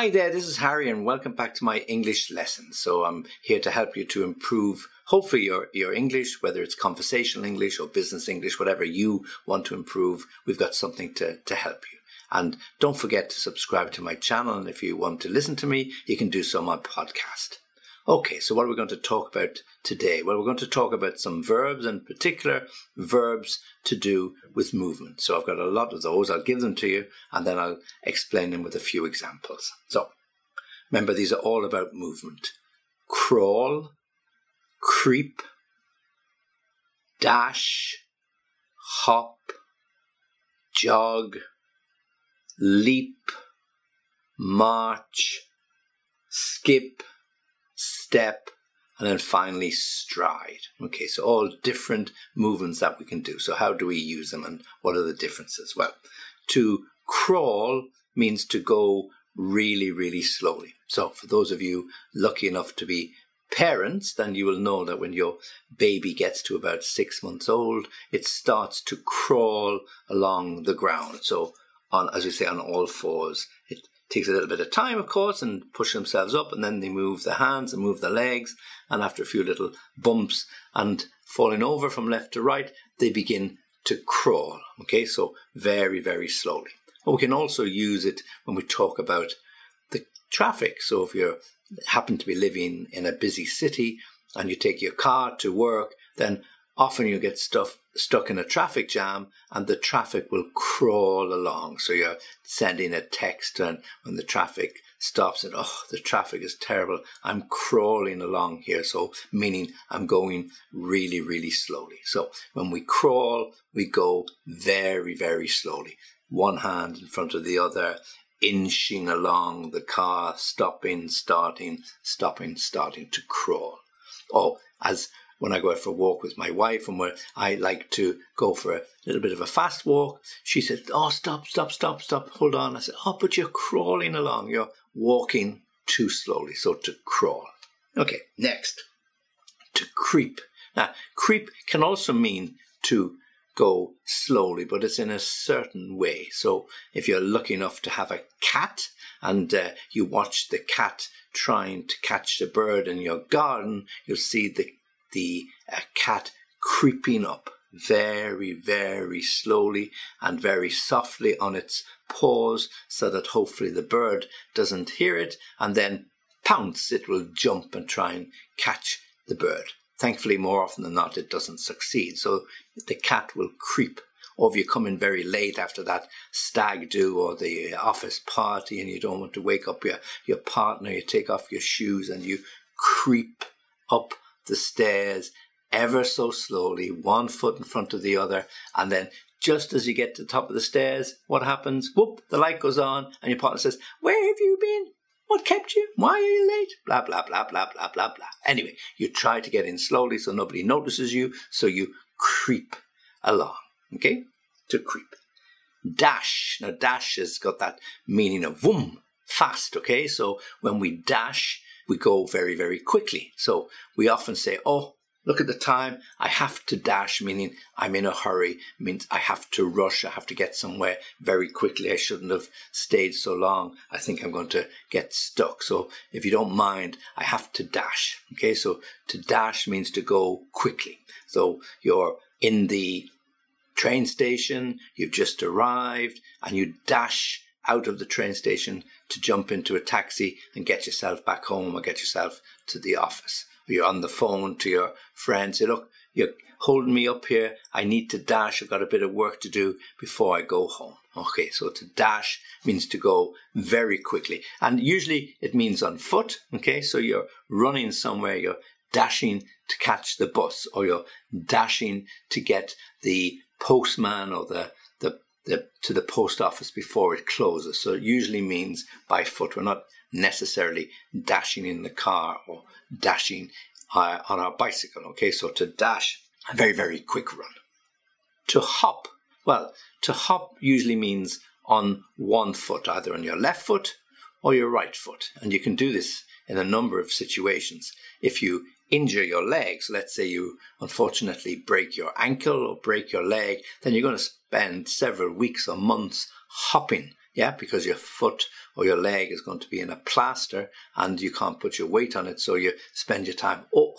Hi there, this is Harry, and welcome back to my English lesson. So, I'm here to help you to improve, hopefully, your, your English, whether it's conversational English or business English, whatever you want to improve, we've got something to, to help you. And don't forget to subscribe to my channel. And if you want to listen to me, you can do so on my podcast. Okay, so what are we going to talk about today? Well, we're going to talk about some verbs, in particular verbs to do with movement. So I've got a lot of those. I'll give them to you and then I'll explain them with a few examples. So remember, these are all about movement crawl, creep, dash, hop, jog, leap, march, skip, step, and then finally stride. Okay, so all different movements that we can do. So, how do we use them and what are the differences? Well, to crawl means to go really, really slowly. So, for those of you lucky enough to be parents, then you will know that when your baby gets to about six months old, it starts to crawl along the ground. So, on as we say, on all fours, it takes a little bit of time, of course, and push themselves up, and then they move the hands and move the legs, and after a few little bumps and falling over from left to right, they begin to crawl. Okay, so very, very slowly. But we can also use it when we talk about the traffic. So if you happen to be living in a busy city and you take your car to work, then often you get stuff stuck in a traffic jam and the traffic will crawl along. So you're sending a text and when the traffic stops and oh the traffic is terrible. I'm crawling along here. So meaning I'm going really, really slowly. So when we crawl, we go very, very slowly. One hand in front of the other, inching along the car, stopping, starting, stopping, starting to crawl. Or as when I go out for a walk with my wife and where I like to go for a little bit of a fast walk, she said, Oh, stop, stop, stop, stop, hold on. I said, Oh, but you're crawling along. You're walking too slowly. So to crawl. Okay, next. To creep. Now, creep can also mean to go slowly, but it's in a certain way. So if you're lucky enough to have a cat and uh, you watch the cat trying to catch the bird in your garden, you'll see the the uh, cat creeping up very, very slowly and very softly on its paws so that hopefully the bird doesn't hear it and then pounce, it will jump and try and catch the bird. Thankfully, more often than not, it doesn't succeed. So the cat will creep. Or if you come in very late after that stag do or the office party and you don't want to wake up your, your partner, you take off your shoes and you creep up the stairs ever so slowly, one foot in front of the other, and then just as you get to the top of the stairs, what happens? Whoop, the light goes on, and your partner says, Where have you been? What kept you? Why are you late? Blah, blah, blah, blah, blah, blah, blah. Anyway, you try to get in slowly so nobody notices you, so you creep along. Okay? To creep. Dash. Now, dash has got that meaning of boom, fast. Okay? So when we dash, we go very, very quickly. So we often say, oh, look at the time. I have to dash, meaning I'm in a hurry, means I have to rush. I have to get somewhere very quickly. I shouldn't have stayed so long. I think I'm going to get stuck. So if you don't mind, I have to dash. Okay. So to dash means to go quickly. So you're in the train station, you've just arrived and you dash out of the train station to jump into a taxi and get yourself back home or get yourself to the office. You're on the phone to your friend, say, look, you're holding me up here. I need to dash. I've got a bit of work to do before I go home. Okay, so to dash means to go very quickly. And usually it means on foot. Okay, so you're running somewhere, you're dashing to catch the bus, or you're dashing to get the postman or the the, to the post office before it closes. So it usually means by foot. We're not necessarily dashing in the car or dashing uh, on our bicycle. Okay, so to dash, a very, very quick run. To hop, well, to hop usually means on one foot, either on your left foot or your right foot. And you can do this in a number of situations. If you injure your legs, let's say you unfortunately break your ankle or break your leg, then you're going to spend several weeks or months hopping Yeah, because your foot or your leg is going to be in a plaster and you can't put your weight on it. So you spend your time, oh,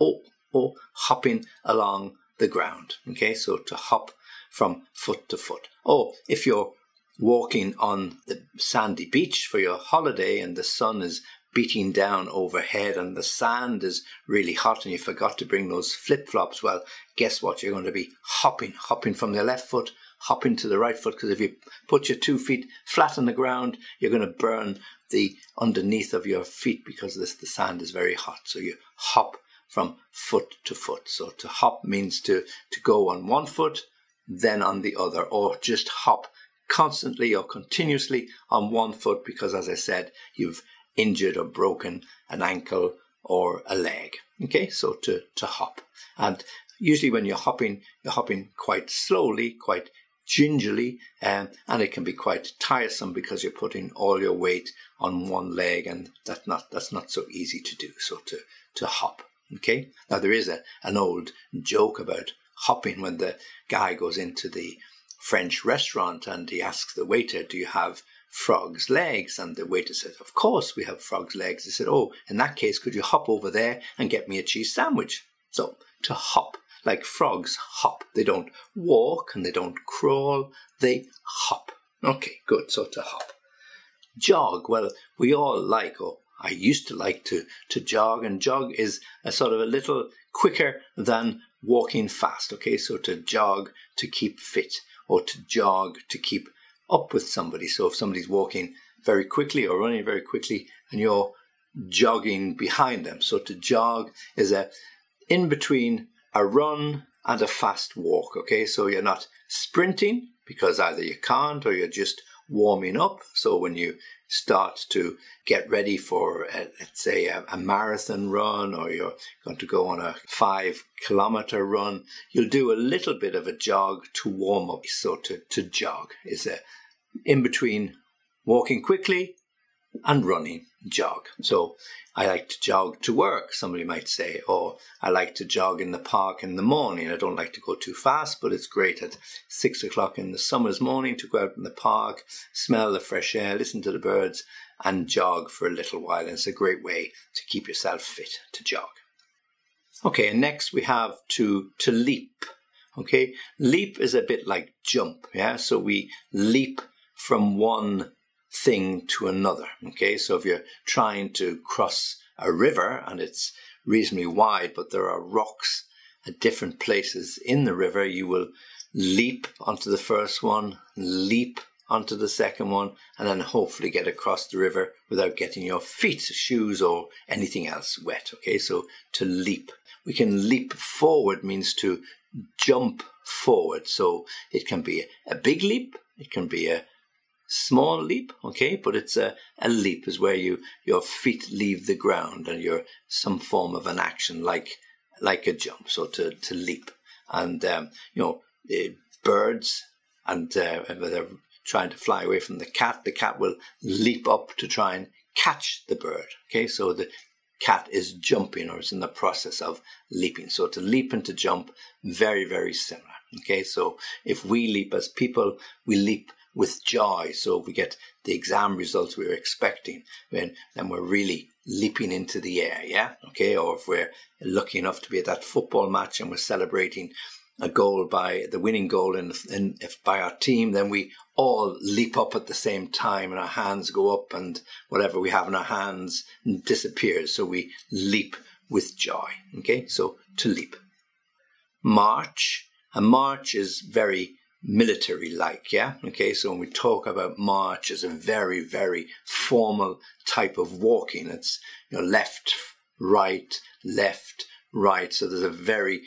oh, oh, hopping along the ground. Okay, so to hop from foot to foot. Oh, if you're walking on the sandy beach for your holiday and the sun is beating down overhead and the sand is really hot and you forgot to bring those flip flops, well, guess what? You're going to be hopping, hopping from the left foot, hopping to the right foot, because if you put your two feet flat on the ground, you're going to burn the underneath of your feet because this, the sand is very hot. So you hop from foot to foot. So to hop means to, to go on one foot, then on the other, or just hop constantly or continuously on one foot because, as I said, you've injured or broken an ankle or a leg. Okay, so to, to hop. And usually when you're hopping, you're hopping quite slowly, quite gingerly, um, and it can be quite tiresome because you're putting all your weight on one leg, and that's not that's not so easy to do. So to to hop, okay. Now there is a an old joke about hopping when the guy goes into the French restaurant and he asks the waiter, "Do you have frog's legs. And the waiter said, Of course we have frog's legs. He said, Oh, in that case, could you hop over there and get me a cheese sandwich? So to hop, like frogs hop. They don't walk and they don't crawl, they hop. Okay, good. So to hop. Jog, well, we all like, or I used to like to, to jog, and jog is a sort of a little quicker than walking fast. Okay, so to jog to keep fit, or to jog to keep up with somebody. So if somebody's walking very quickly or running very quickly and you're jogging behind them. So to jog is a in between a run and a fast walk. Okay, so you're not sprinting because either you can't or you're just warming up. So when you start to get ready for, a, let's say, a, a, marathon run or you're going to go on a five kilometer run, you'll do a little bit of a jog to warm up. So to, to jog is a in between walking quickly and running jog. So I like to jog to work, somebody might say, or I like to jog in the park in the morning. I don't like to go too fast, but it's great at six o'clock in the summer's morning to go out in the park, smell the fresh air, listen to the birds, and jog for a little while. And it's a great way to keep yourself fit to jog. Okay, and next we have to to leap. Okay, leap is a bit like jump, yeah. So we leap from one thing to another. Okay, so if you're trying to cross a river and it's reasonably wide, but there are rocks at different places in the river, you will leap onto the first one, leap onto the second one, and then hopefully get across the river without getting your feet, shoes, or anything else wet. Okay, so to leap. We can leap forward means to jump forward. So it can be a big leap, it can be a small leap, okay, but it's a, a leap is where you your feet leave the ground and you're some form of an action like like a jump, so to, to leap. And um, you know, uh, birds and uh, they're trying to fly away from the cat, the cat will leap up to try and catch the bird. Okay, so the cat is jumping or is in the process of leaping. So to leap and to jump, very, very similar. Okay, so if we leap as people, we leap with joy. So if we get the exam results we are expecting, then, then we're really leaping into the air, yeah? Okay, or if we're lucky enough to be at that football match and we're celebrating a goal by the winning goal in, in if by our team, then we all leap up at the same time and our hands go up and whatever we have in our hands disappears. So we leap with joy. Okay, so to leap. March. A march is very military like, yeah? Okay, so when we talk about march as a very, very formal type of walking, it's you know left, right, left, right. So there's a very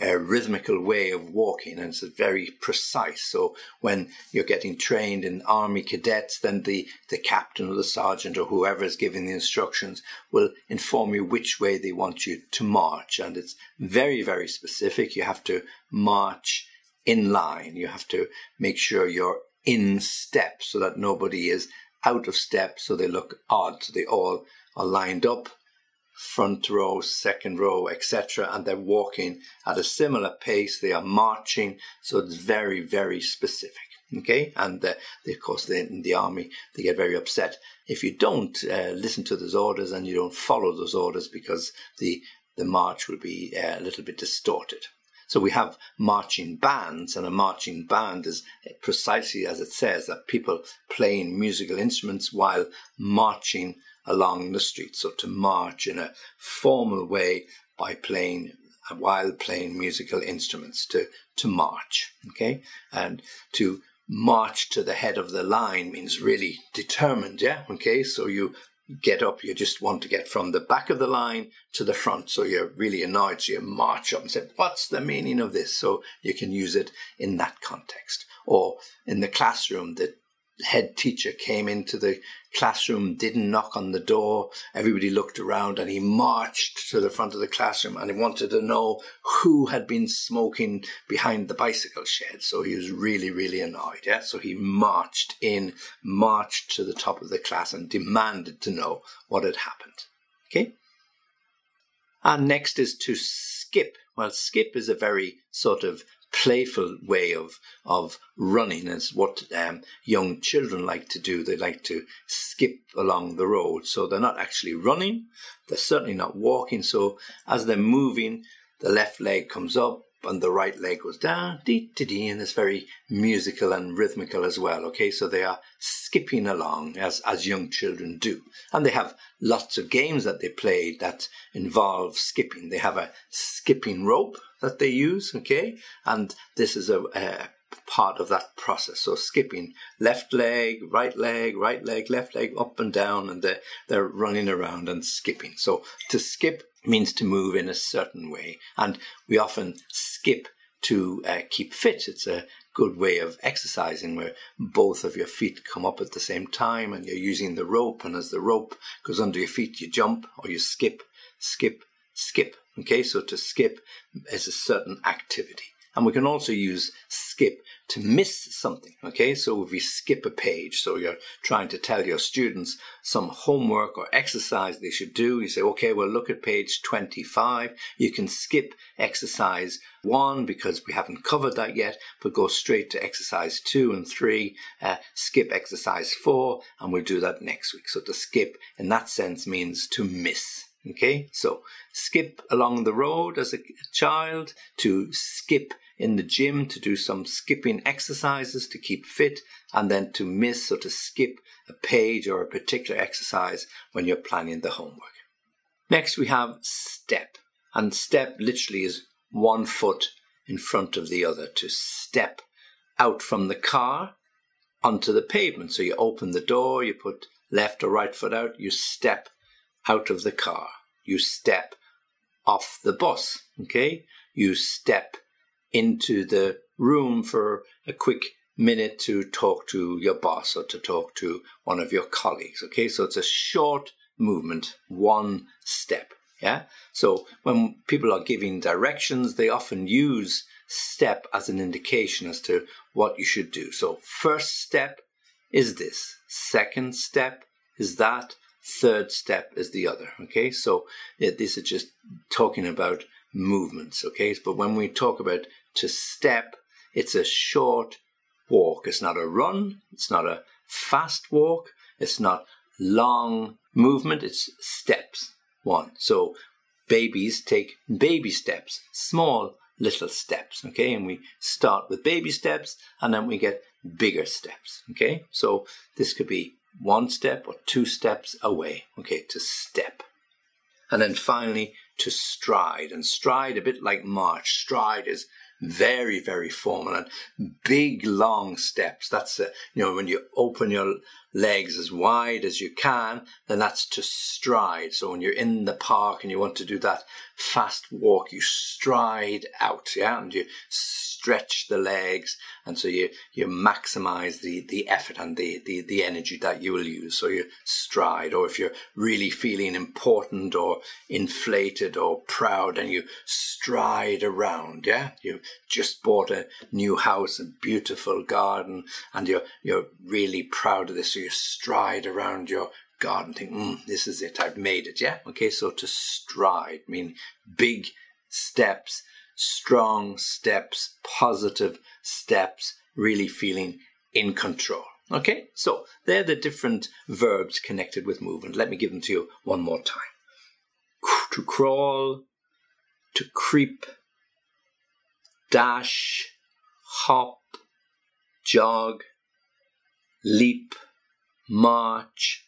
uh, rhythmical way of walking and it's very precise. So when you're getting trained in army cadets, then the, the captain or the sergeant or whoever is giving the instructions will inform you which way they want you to march. And it's very, very specific. You have to march in line. You have to make sure you're in step so that nobody is out of step so they look odd. So they all are lined up, front row, second row, etc. And they're walking at a similar pace. They are marching. So it's very, very specific. Okay, and uh, they, of course, they, in the army, they get very upset if you don't uh, listen to those orders and you don't follow those orders because the the march will be uh, a little bit distorted. So we have marching bands, and a marching band is precisely as it says that people playing musical instruments while marching along the street. So to march in a formal way by playing while playing musical instruments to to march okay and to march to the head of the line means really determined yeah okay so you get up you just want to get from the back of the line to the front. So you're really annoyed so you march up and say what's the meaning of this? So you can use it in that context. Or in the classroom that head teacher came into the classroom, didn't knock on the door. Everybody looked around and he marched to the front of the classroom and he wanted to know who had been smoking behind the bicycle shed. So he was really, really annoyed. Yeah. So he marched in, marched to the top of the class and demanded to know what had happened. Okay. And next is to skip. Well, skip is a very sort of playful way of of running is what um, young children like to do. They like to skip along the road, so they're not actually running. They're certainly not walking. So as they're moving, the left leg comes up, and the right leg goes down, dee dee dee, and it's very musical and rhythmical as well. Okay, so they are skipping along as as young children do, and they have lots of games that they play that involve skipping. They have a skipping rope that they use. Okay, and this is a, a part of that process. So skipping left leg, right leg, right leg, left leg, up and down, and they're, they're running around and skipping. So to skip means to move in a certain way. And we often skip to uh, keep fit. It's a good way of exercising where both of your feet come up at the same time and you're using the rope. And as the rope goes under your feet, you jump or you skip, skip, skip. Okay, so to skip is a certain activity. And we can also use skip to miss something. Okay, so if we skip a page, so you're trying to tell your students some homework or exercise they should do, you say, okay, well, look at page 25. You can skip exercise one because we haven't covered that yet, but go straight to exercise two and three, uh, skip exercise four, and we'll do that next week. So to skip in that sense means to miss. Okay, so skip along the road as a child, to skip in the gym to do some skipping exercises to keep fit, and then to miss or to skip a page or a particular exercise when you're planning the homework. Next, we have step, and step literally is one foot in front of the other to step out from the car onto the pavement. So you open the door, you put left or right foot out, you step out of the car. You step off the bus, okay? You step into the room for a quick minute to talk to your boss or to talk to one of your colleagues, okay? So it's a short movement, one step, yeah? So when people are giving directions, they often use step as an indication as to what you should do. So first step is this, second step is that, third step is the other. Okay, so this is just talking about movements. Okay, but when we talk about to step, it's a short walk. It's not a run. It's not a fast walk. It's not long movement. It's steps. One. So babies take baby steps, small little steps. Okay, and we start with baby steps, and then we get bigger steps. Okay, so this could be one step or two steps away. Okay, to step. And then finally, to stride. And stride, a bit like march, stride is very, very formal and big, long steps. That's, uh, you know, when you open your legs as wide as you can, then that's to stride. So when you're in the park and you want to do that fast walk, you stride out, yeah, and you stretch the legs, and so you you maximize the the effort and the the the energy that you will use. So you stride, or if you're really feeling important or inflated or proud, and you stride around. Yeah, you just bought a new house, a beautiful garden, and you're you're really proud of this. So you stride around your garden, think, mm, this is it, I've made it. Yeah, okay. So to stride mean big steps strong steps, positive steps, really feeling in control. Okay, so they're the different verbs connected with movement. Let me give them to you one more time to crawl, to creep, dash, hop, jog, leap, march,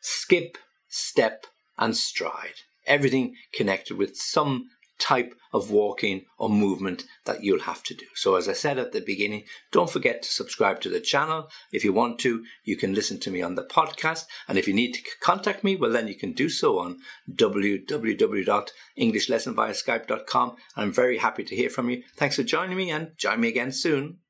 skip, step, and stride. Everything connected with some type of walking or movement that you'll have to do. So, as I said at the beginning, don't forget to subscribe to the channel. If you want to, you can listen to me on the podcast. And if you need to contact me, well, then you can do so on www.englishlessonviaskype.com. I'm very happy to hear from you. Thanks for joining me and join me again soon.